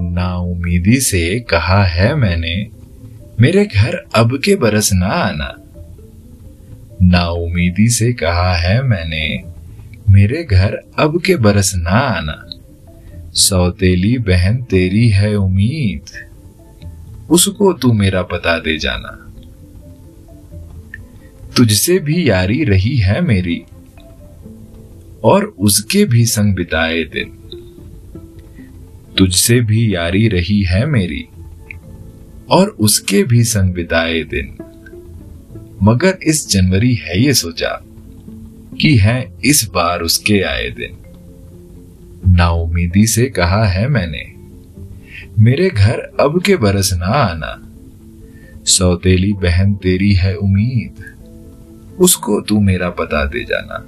नाउमीदी से कहा है मैंने, मेरे घर अब के बरस ना आना। नाउमीदी से कहा है मैंने, मेरे घर अब के बरस ना आना। सौतेली बहन तेरी है उम्मीद, उसको तू मेरा पता दे जाना। तुझसे भी यारी रही है मेरी, और उसके भी संग बिताए दिन। तुझसे भी यारी रही है मेरी, और उसके भी संग बिताए दिन। मगर इस जनवरी है ये सोचा कि है इस बार उसके आए दिन। नाउमीदी से कहा है मैंने, मेरे घर अब के बरस ना आना। सौतेली बहन तेरी है उम्मीद, उसको तू मेरा पता दे जाना।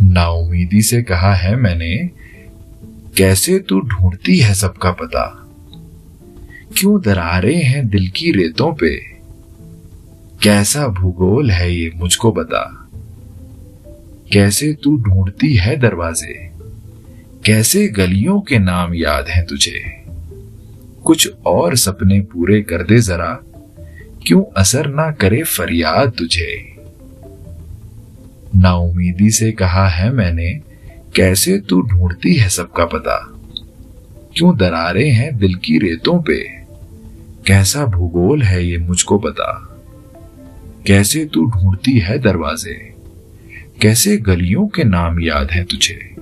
नाउमीदी से कहा है मैंने कैसे तू ढूंढती है सबका पता? क्यों दरारे हैं दिल की रेतों पे? कैसा भूगोल है ये मुझको बता? कैसे तू ढूंढती है दरवाजे? कैसे गलियों के नाम याद हैं तुझे? कुछ और सपने पूरे कर दे जरा, क्यों असर ना करे फरियाद तुझे? नाउमीदी से कहा है मैंने कैसे तू ढूंढती है सबका पता? क्यों दरारे हैं दिल की रेतों पे? कैसा भूगोल है ये मुझको पता? कैसे तू ढूंढती है दरवाजे? कैसे गलियों के नाम याद है तुझे?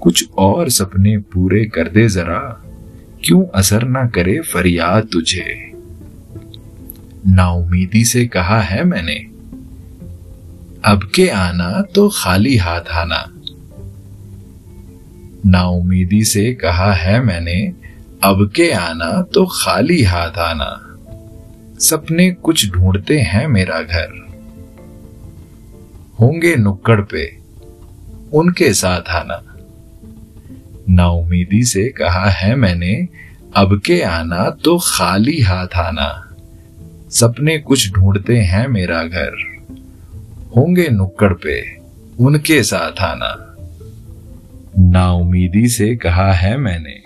कुछ और सपने पूरे कर दे जरा, क्यों असर ना करे फरियाद तुझे? नाउमीदी से कहा है मैंने, अब के आना तो खाली हाथ आना। नाउमीदी से कहा, है मैंने, अब के आना तो खाली हाथ आना। सपने कुछ ढूंढते हैं मेरा घर। होंगे नुक्कड़ पे उनके साथ आना। नाउमीदी से कहा, है मैंने, अब के आना तो खाली हाथ आना। सपने कुछ ढूंढते हैं मेरा घर। होंगे नुक्कड़ पे उनके साथ आना। नाउमीदी से कहा है मैंने।